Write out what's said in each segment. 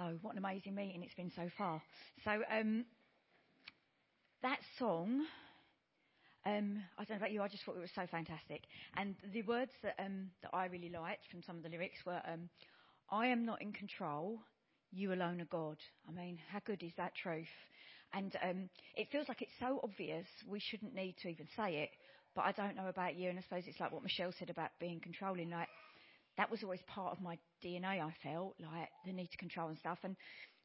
So, what an amazing meeting it's been so far. So, um, that song, um, I don't know about you, I just thought it was so fantastic. And the words that, um, that I really liked from some of the lyrics were, um, I am not in control, you alone are God. I mean, how good is that truth? And um, it feels like it's so obvious we shouldn't need to even say it. But I don't know about you, and I suppose it's like what Michelle said about being controlling. Like that was always part of my DNA. I felt like the need to control and stuff. And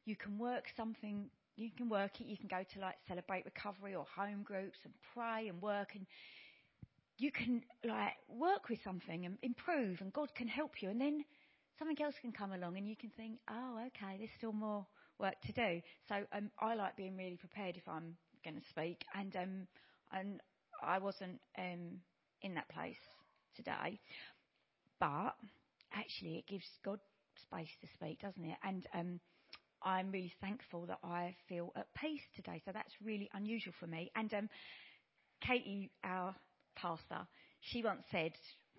you can work something. You can work it. You can go to like celebrate recovery or home groups and pray and work and you can like work with something and improve and God can help you and then something else can come along and you can think, oh, okay, there's still more work to do. So um, I like being really prepared if I'm going to speak, and um, and I wasn't um, in that place today, but actually it gives God space to speak, doesn't it? And um, I'm really thankful that I feel at peace today. So that's really unusual for me. And um, Katie, our pastor, she once said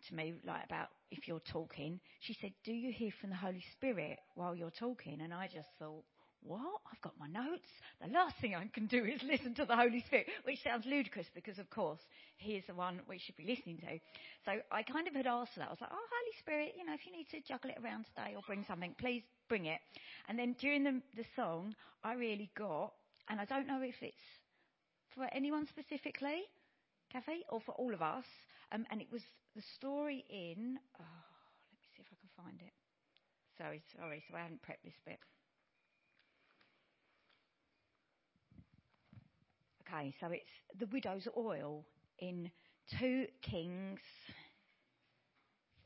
to me, like about if you're talking, she said, "Do you hear from the Holy Spirit while you're talking?" And I just thought, what? I've got my notes. The last thing I can do is listen to the Holy Spirit, which sounds ludicrous because, of course, He is the one we should be listening to. So I kind of had asked that. I was like, oh, Holy Spirit, you know, if you need to juggle it around today or bring something, please bring it. And then during the, the song, I really got, and I don't know if it's for anyone specifically, Kathy, or for all of us, um, and it was the story in, oh, let me see if I can find it. Sorry, sorry, so I haven't prepped this bit. Okay, so it's the widow's oil in 2 Kings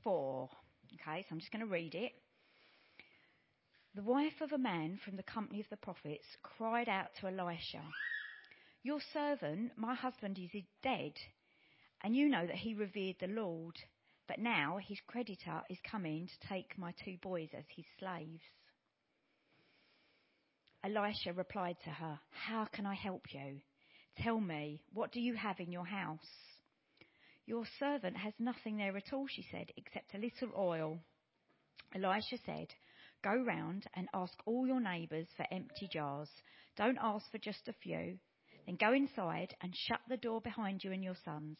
4. Okay, so I'm just going to read it. The wife of a man from the company of the prophets cried out to Elisha, Your servant, my husband, is dead, and you know that he revered the Lord. But now his creditor is coming to take my two boys as his slaves. Elisha replied to her, How can I help you? Tell me, what do you have in your house? Your servant has nothing there at all, she said, except a little oil. Elisha said, Go round and ask all your neighbours for empty jars. Don't ask for just a few. Then go inside and shut the door behind you and your sons.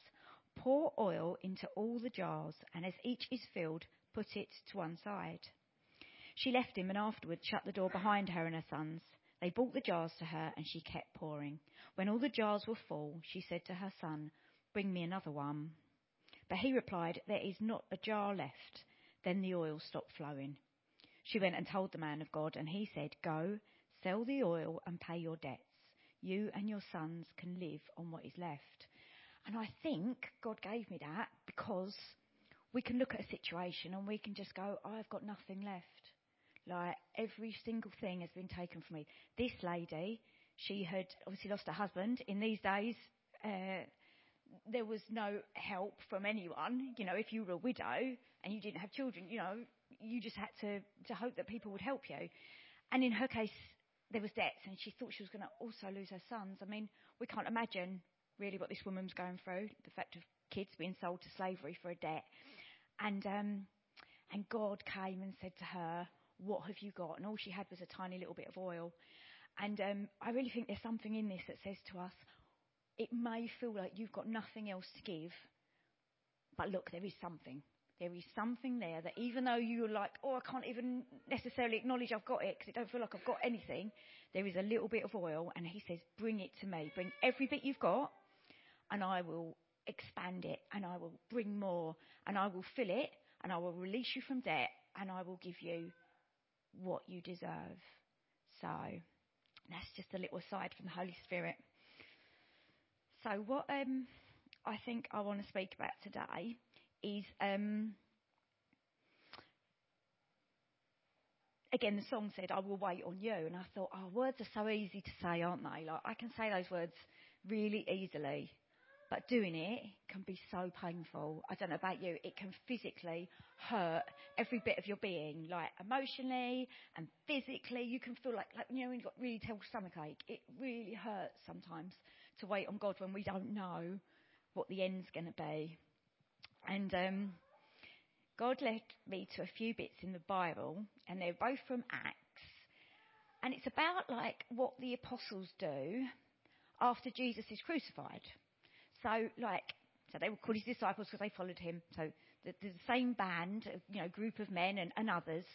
Pour oil into all the jars, and as each is filled, put it to one side. She left him and afterwards shut the door behind her and her sons. They brought the jars to her, and she kept pouring. When all the jars were full, she said to her son, Bring me another one. But he replied, There is not a jar left. Then the oil stopped flowing. She went and told the man of God, and he said, Go, sell the oil and pay your debts. You and your sons can live on what is left. And I think God gave me that because we can look at a situation and we can just go, I've got nothing left. Like every single thing has been taken from me. This lady, she had obviously lost her husband. In these days, uh, there was no help from anyone. You know, if you were a widow and you didn't have children, you know, you just had to, to hope that people would help you. And in her case, there was debts, and she thought she was going to also lose her sons. I mean, we can't imagine really what this woman was going through the fact of kids being sold to slavery for a debt. And, um, and God came and said to her, what have you got? And all she had was a tiny little bit of oil. And um, I really think there's something in this that says to us, it may feel like you've got nothing else to give, but look, there is something. There is something there that even though you're like, oh, I can't even necessarily acknowledge I've got it because it don't feel like I've got anything, there is a little bit of oil, and he says, bring it to me. Bring every bit you've got, and I will expand it, and I will bring more, and I will fill it, and I will release you from debt, and I will give you what you deserve. So that's just a little aside from the Holy Spirit. So what um, I think I want to speak about today is um, again the song said I will wait on you and I thought oh words are so easy to say aren't they like I can say those words really easily but doing it can be so painful. I don't know about you, it can physically hurt every bit of your being, like emotionally and physically. You can feel like, like you know, when you've got really terrible stomach ache, it really hurts sometimes to wait on God when we don't know what the end's going to be. And um, God led me to a few bits in the Bible, and they're both from Acts. And it's about like what the apostles do after Jesus is crucified. So, like, so they were called his disciples because they followed him. So the, the same band, you know, group of men and, and others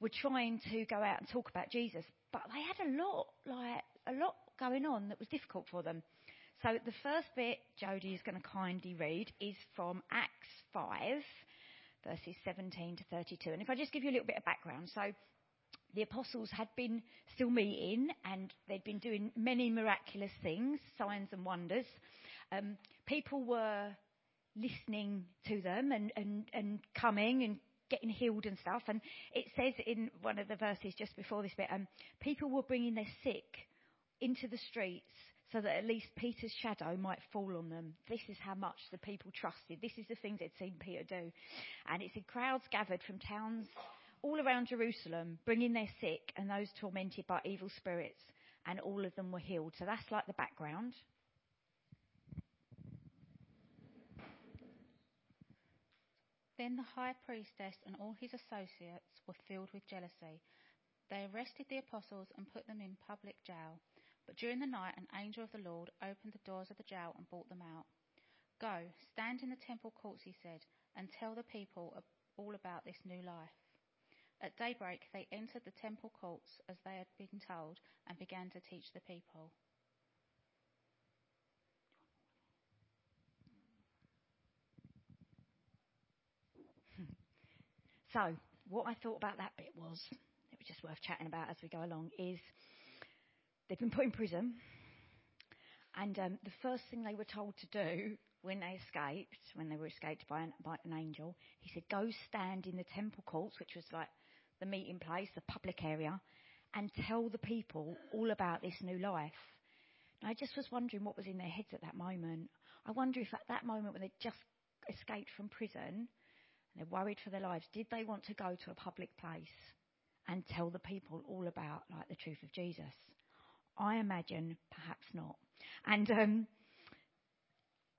were trying to go out and talk about Jesus, but they had a lot, like a lot going on that was difficult for them. So the first bit Jodie is going to kindly read is from Acts 5, verses 17 to 32. And if I just give you a little bit of background. So the apostles had been still meeting and they'd been doing many miraculous things, signs and wonders. Um, people were listening to them and, and, and coming and getting healed and stuff. And it says in one of the verses just before this bit, um, people were bringing their sick into the streets so that at least Peter's shadow might fall on them. This is how much the people trusted. This is the things they'd seen Peter do. And it's in crowds gathered from towns all around Jerusalem, bringing their sick and those tormented by evil spirits, and all of them were healed. So that's like the background. Then the high priestess and all his associates were filled with jealousy. They arrested the apostles and put them in public jail. But during the night, an angel of the Lord opened the doors of the jail and brought them out. Go, stand in the temple courts, he said, and tell the people all about this new life. At daybreak, they entered the temple courts as they had been told and began to teach the people. So, what I thought about that bit was, it was just worth chatting about as we go along, is they've been put in prison, and um, the first thing they were told to do when they escaped, when they were escaped by an, by an angel, he said, go stand in the temple courts, which was like the meeting place, the public area, and tell the people all about this new life. And I just was wondering what was in their heads at that moment. I wonder if at that moment when they just escaped from prison they're worried for their lives, did they want to go to a public place and tell the people all about like the truth of Jesus? I imagine perhaps not. And um,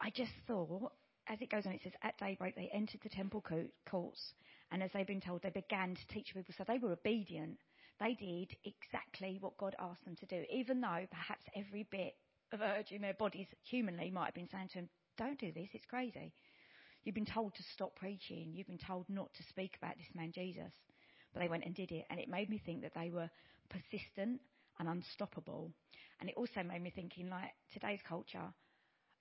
I just thought, as it goes on, it says, at daybreak they entered the temple courts, and as they've been told, they began to teach people. So they were obedient. They did exactly what God asked them to do, even though perhaps every bit of urge in their bodies humanly might have been saying to them, don't do this, it's crazy. You've been told to stop preaching. You've been told not to speak about this man Jesus. But they went and did it. And it made me think that they were persistent and unstoppable. And it also made me think in like today's culture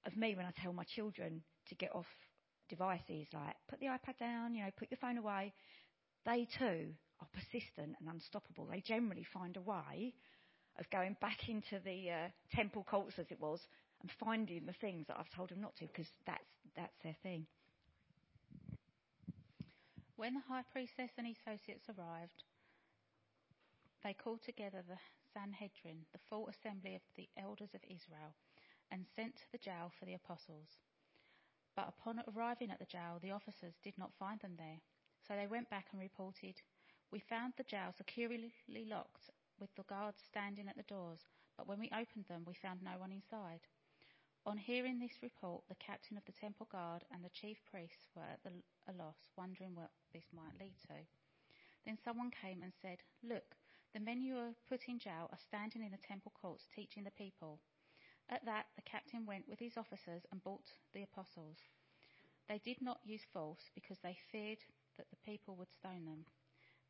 of me when I tell my children to get off devices, like put the iPad down, you know, put your phone away. They too are persistent and unstoppable. They generally find a way of going back into the uh, temple courts, as it was, and finding the things that I've told them not to, because that's that's their thing. When the high priestess and associates arrived, they called together the Sanhedrin, the full assembly of the elders of Israel, and sent to the jail for the apostles. But upon arriving at the jail, the officers did not find them there. So they went back and reported, We found the jail securely locked, with the guards standing at the doors, but when we opened them, we found no one inside. On hearing this report, the captain of the temple guard and the chief priests were at a loss, wondering what this might lead to. Then someone came and said, Look, the men you have put in jail are standing in the temple courts teaching the people. At that, the captain went with his officers and brought the apostles. They did not use force because they feared that the people would stone them.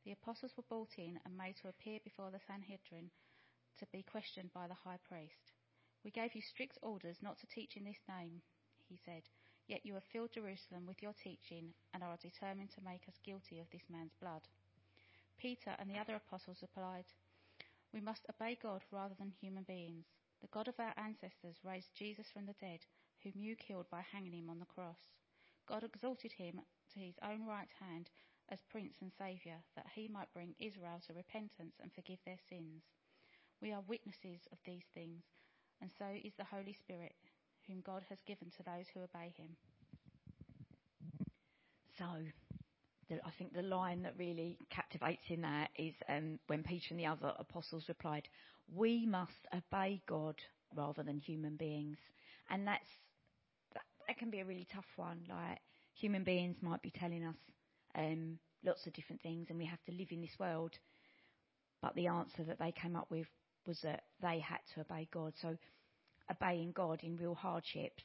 The apostles were brought in and made to appear before the Sanhedrin to be questioned by the high priest. We gave you strict orders not to teach in this name, he said, yet you have filled Jerusalem with your teaching and are determined to make us guilty of this man's blood. Peter and the other apostles replied, We must obey God rather than human beings. The God of our ancestors raised Jesus from the dead, whom you killed by hanging him on the cross. God exalted him to his own right hand as Prince and Saviour, that he might bring Israel to repentance and forgive their sins. We are witnesses of these things, and so is the Holy Spirit, whom God has given to those who obey him. So, the, I think the line that really captivates in that is um, when Peter and the other apostles replied, "We must obey God rather than human beings," and that's that, that can be a really tough one. Like human beings might be telling us um, lots of different things, and we have to live in this world. but the answer that they came up with was that they had to obey God. So obeying God in real hardships.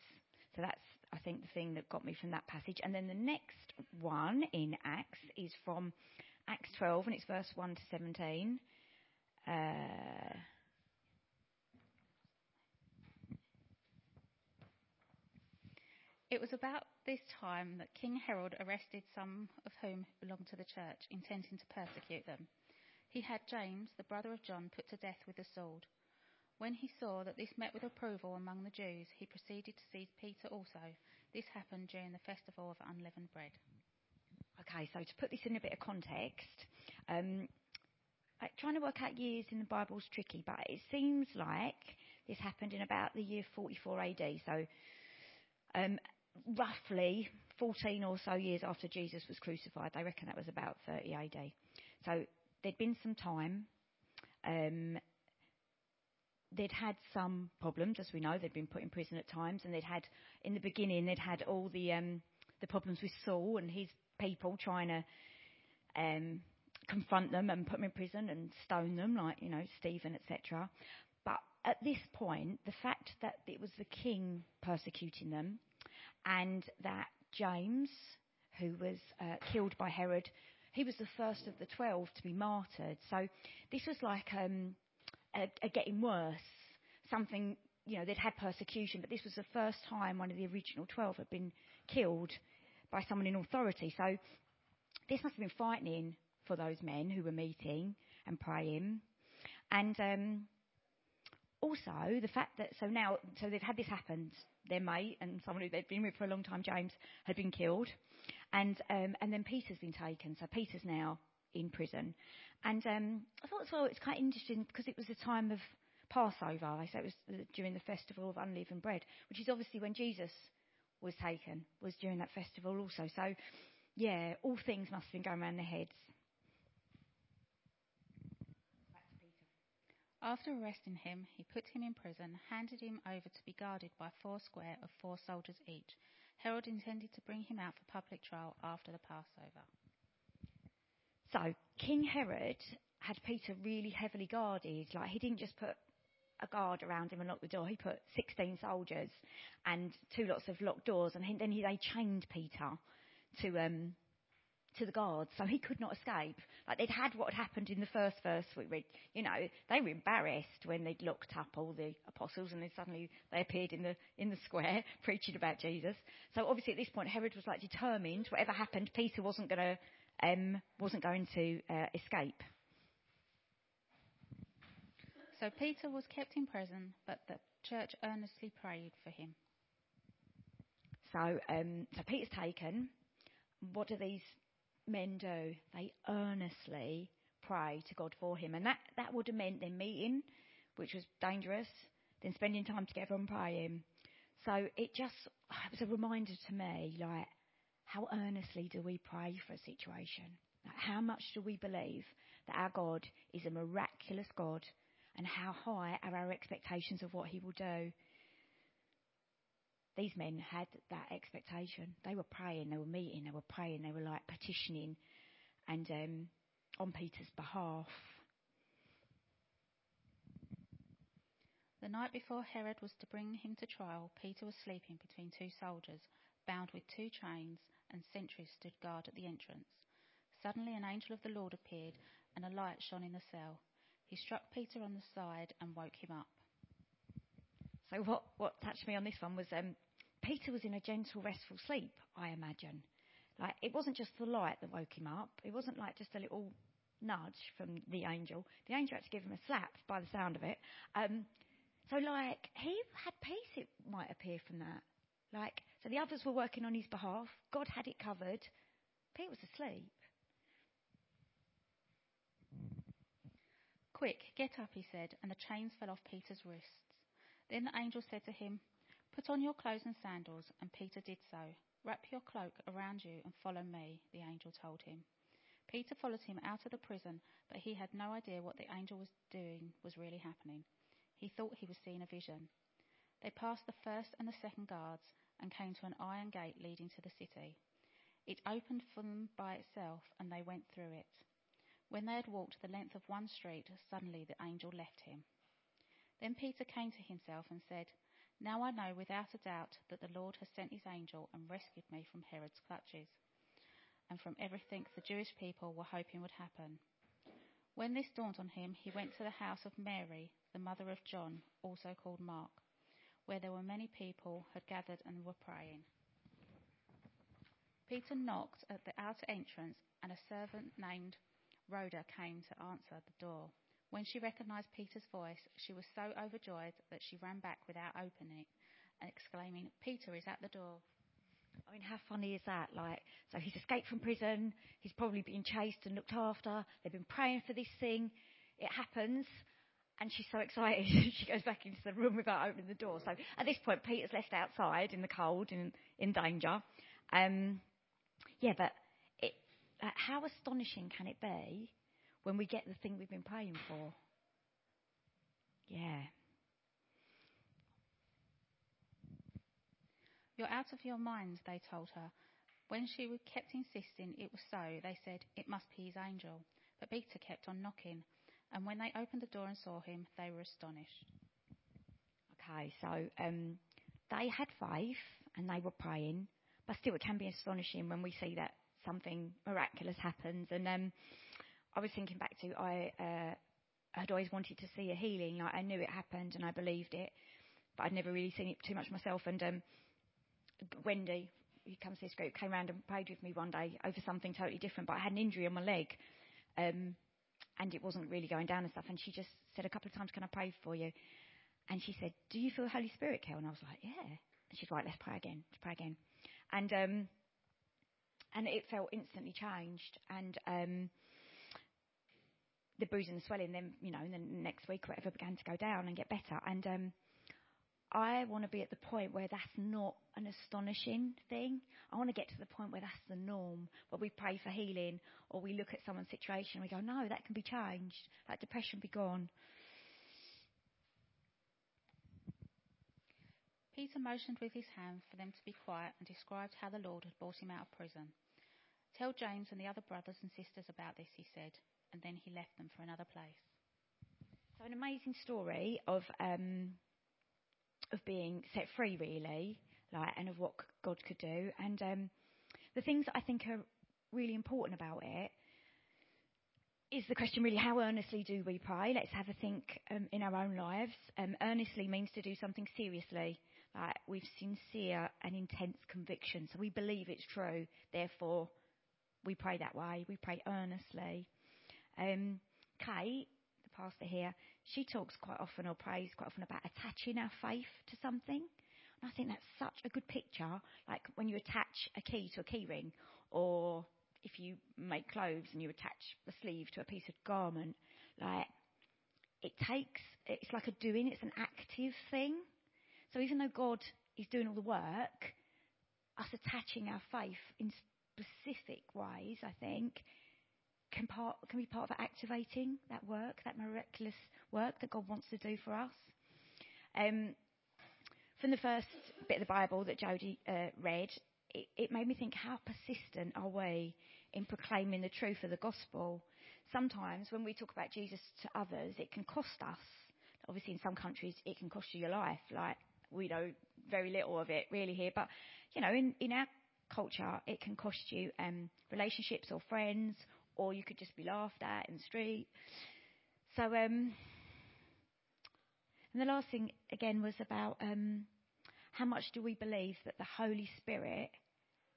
So that's, I think, the thing that got me from that passage. And then the next one in Acts is from Acts 12, and it's verse 1 to 17. Uh, It was about this time that King Herod arrested some of whom belonged to the church, intending to persecute them. He had James, the brother of John, put to death with a sword. When he saw that this met with approval among the Jews, he proceeded to seize Peter also. This happened during the festival of unleavened bread. Okay, so to put this in a bit of context, um, trying to work out years in the Bible is tricky, but it seems like this happened in about the year 44 AD. So um, roughly 14 or so years after Jesus was crucified. They reckon that was about 30 AD. So there'd been some time. Um, they'd had some problems, as we know. They'd been put in prison at times, and they'd had, in the beginning, they'd had all the um, the problems with Saul and his people trying to um, confront them and put them in prison and stone them, like you know Stephen, etc. But at this point, the fact that it was the king persecuting them and that James, who was uh, killed by Herod, he was the first of the twelve to be martyred. So this was like um, a, a getting worse. Something, you know, they'd had persecution, but this was the first time one of the original twelve had been killed by someone in authority. So this must have been frightening for those men who were meeting and praying. And um, also the fact that so now so they've had this happen their mate and someone who they'd been with for a long time, James, had been killed. And, um, and then Peter's been taken. So Peter's now in prison. And um, I thought as well, it's quite interesting because it was a time of Passover. I say it was during the festival of unleavened bread, which is obviously when Jesus was taken, was during that festival also. So, yeah, all things must have been going around their heads. After arresting him, he put him in prison, handed him over to be guarded by four square of four soldiers each. Herod intended to bring him out for public trial after the Passover. So, King Herod had Peter really heavily guarded. Like, he didn't just put a guard around him and lock the door. He put 16 soldiers and two lots of locked doors, and then he, they chained Peter to um, to the guards, so he could not escape. Like they'd had what had happened in the first verse we read. You know, they were embarrassed when they'd looked up all the apostles, and then suddenly they appeared in the in the square preaching about Jesus. So obviously at this point, Herod was like determined, whatever happened, Peter wasn't going to um, wasn't going to uh, escape. So Peter was kept in prison, but the church earnestly prayed for him. So, um, so Peter's taken. What do these men do. They earnestly pray to God for him. And that, that would have meant them meeting, which was dangerous, then spending time together and praying. So it just it was a reminder to me, like, how earnestly do we pray for a situation? Like, how much do we believe that our God is a miraculous God and how high are our expectations of what he will do? These men had that expectation. They were praying, they were meeting, they were praying, they were like petitioning and um, on Peter's behalf. The night before Herod was to bring him to trial, Peter was sleeping between two soldiers, bound with two chains, and sentries stood guard at the entrance. Suddenly an angel of the Lord appeared, and a light shone in the cell. He struck Peter on the side and woke him up. So what, what touched me on this one was um, Peter was in a gentle, restful sleep, I imagine. Like it wasn't just the light that woke him up. It wasn't like just a little nudge from the angel. The angel had to give him a slap by the sound of it. Um, so like he had peace, it might appear from that. Like so, the others were working on his behalf. God had it covered. Peter was asleep. Quick, get up, he said, and the chains fell off Peter's wrists. Then the angel said to him, Put on your clothes and sandals, and Peter did so. Wrap your cloak around you and follow me, the angel told him. Peter followed him out of the prison, but he had no idea what the angel was doing was really happening. He thought he was seeing a vision. They passed the first and the second guards and came to an iron gate leading to the city. It opened for them by itself, and they went through it. When they had walked the length of one street, suddenly the angel left him. Then Peter came to himself and said, Now I know without a doubt that the Lord has sent his angel and rescued me from Herod's clutches and from everything the Jewish people were hoping would happen. When this dawned on him, he went to the house of Mary, the mother of John, also called Mark, where there were many people had gathered and were praying. Peter knocked at the outer entrance, and a servant named Rhoda came to answer the door. When she recognized Peter's voice, she was so overjoyed that she ran back without opening and exclaiming, Peter is at the door. I mean, how funny is that? Like, so he's escaped from prison. He's probably been chased and looked after. They've been praying for this thing. It happens. And she's so excited. she goes back into the room without opening the door. So at this point, Peter's left outside in the cold, in, in danger. Um, yeah, but uh, how astonishing can it be when we get the thing we've been praying for? Yeah. You're out of your minds, they told her. When she kept insisting it was so, they said, It must be his angel. But Peter kept on knocking, and when they opened the door and saw him, they were astonished. Okay, so um, they had faith and they were praying, but still it can be astonishing when we see that something miraculous happens. And um, I was thinking back to I uh, had always wanted to see a healing. Like I knew it happened and I believed it, but I'd never really seen it too much myself. And um, Wendy, who comes to this group, came around and prayed with me one day over something totally different. But I had an injury on my leg. Um, and it wasn't really going down and stuff. And she just said a couple of times, "Can I pray for you?" And she said, "Do you feel Holy Spirit, Kel?" And I was like, "Yeah." And she's right. Let's pray again. Let's pray again. And um, and it felt instantly changed. And um, the bruising and swelling, then you know, and then next week or whatever began to go down and get better. And um, I want to be at the point where that's not an astonishing thing. I want to get to the point where that's the norm, where we pray for healing or we look at someone's situation and we go, no, that can be changed. That depression be gone. Peter motioned with his hand for them to be quiet and described how the Lord had brought him out of prison. Tell James and the other brothers and sisters about this, he said, and then he left them for another place. So, an amazing story of um, of being set free, really, like, and of what God could do. And um, the things that I think are really important about it is the question really how earnestly do we pray? Let's have a think um, in our own lives. Um, earnestly means to do something seriously like with sincere and intense conviction. So we believe it's true, therefore we pray that way. We pray earnestly. Um, Kate, the pastor here, she talks quite often or prays quite often about attaching our faith to something. And I think that's such a good picture, like when you attach a key to a keyring, or if you make clothes and you attach the sleeve to a piece of garment. Like it takes, it's like a doing. It's an active thing. So even though God is doing all the work, us attaching our faith in specific ways, I think, can, part, can be part of activating that work, that miraculous work that God wants to do for us. Um, from the first bit of the Bible that Jodie uh, read, it, it made me think how persistent are we in proclaiming the truth of the gospel? Sometimes when we talk about Jesus to others, it can cost us. Obviously, in some countries, it can cost you your life. Like we know very little of it really here, but you know, in, in our culture, it can cost you um, relationships or friends, or you could just be laughed at in the street. So, um, and the last thing again was about um, how much do we believe that the Holy Spirit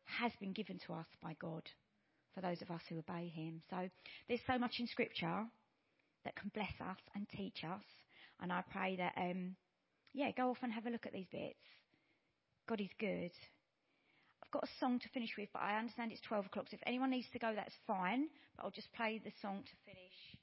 has been given to us by God for those of us who obey Him. So there's so much in Scripture that can bless us and teach us, and I pray that um, yeah, go off and have a look at these bits. God is good. Got a song to finish with, but I understand it's 12 o'clock. So if anyone needs to go, that's fine. But I'll just play the song to finish.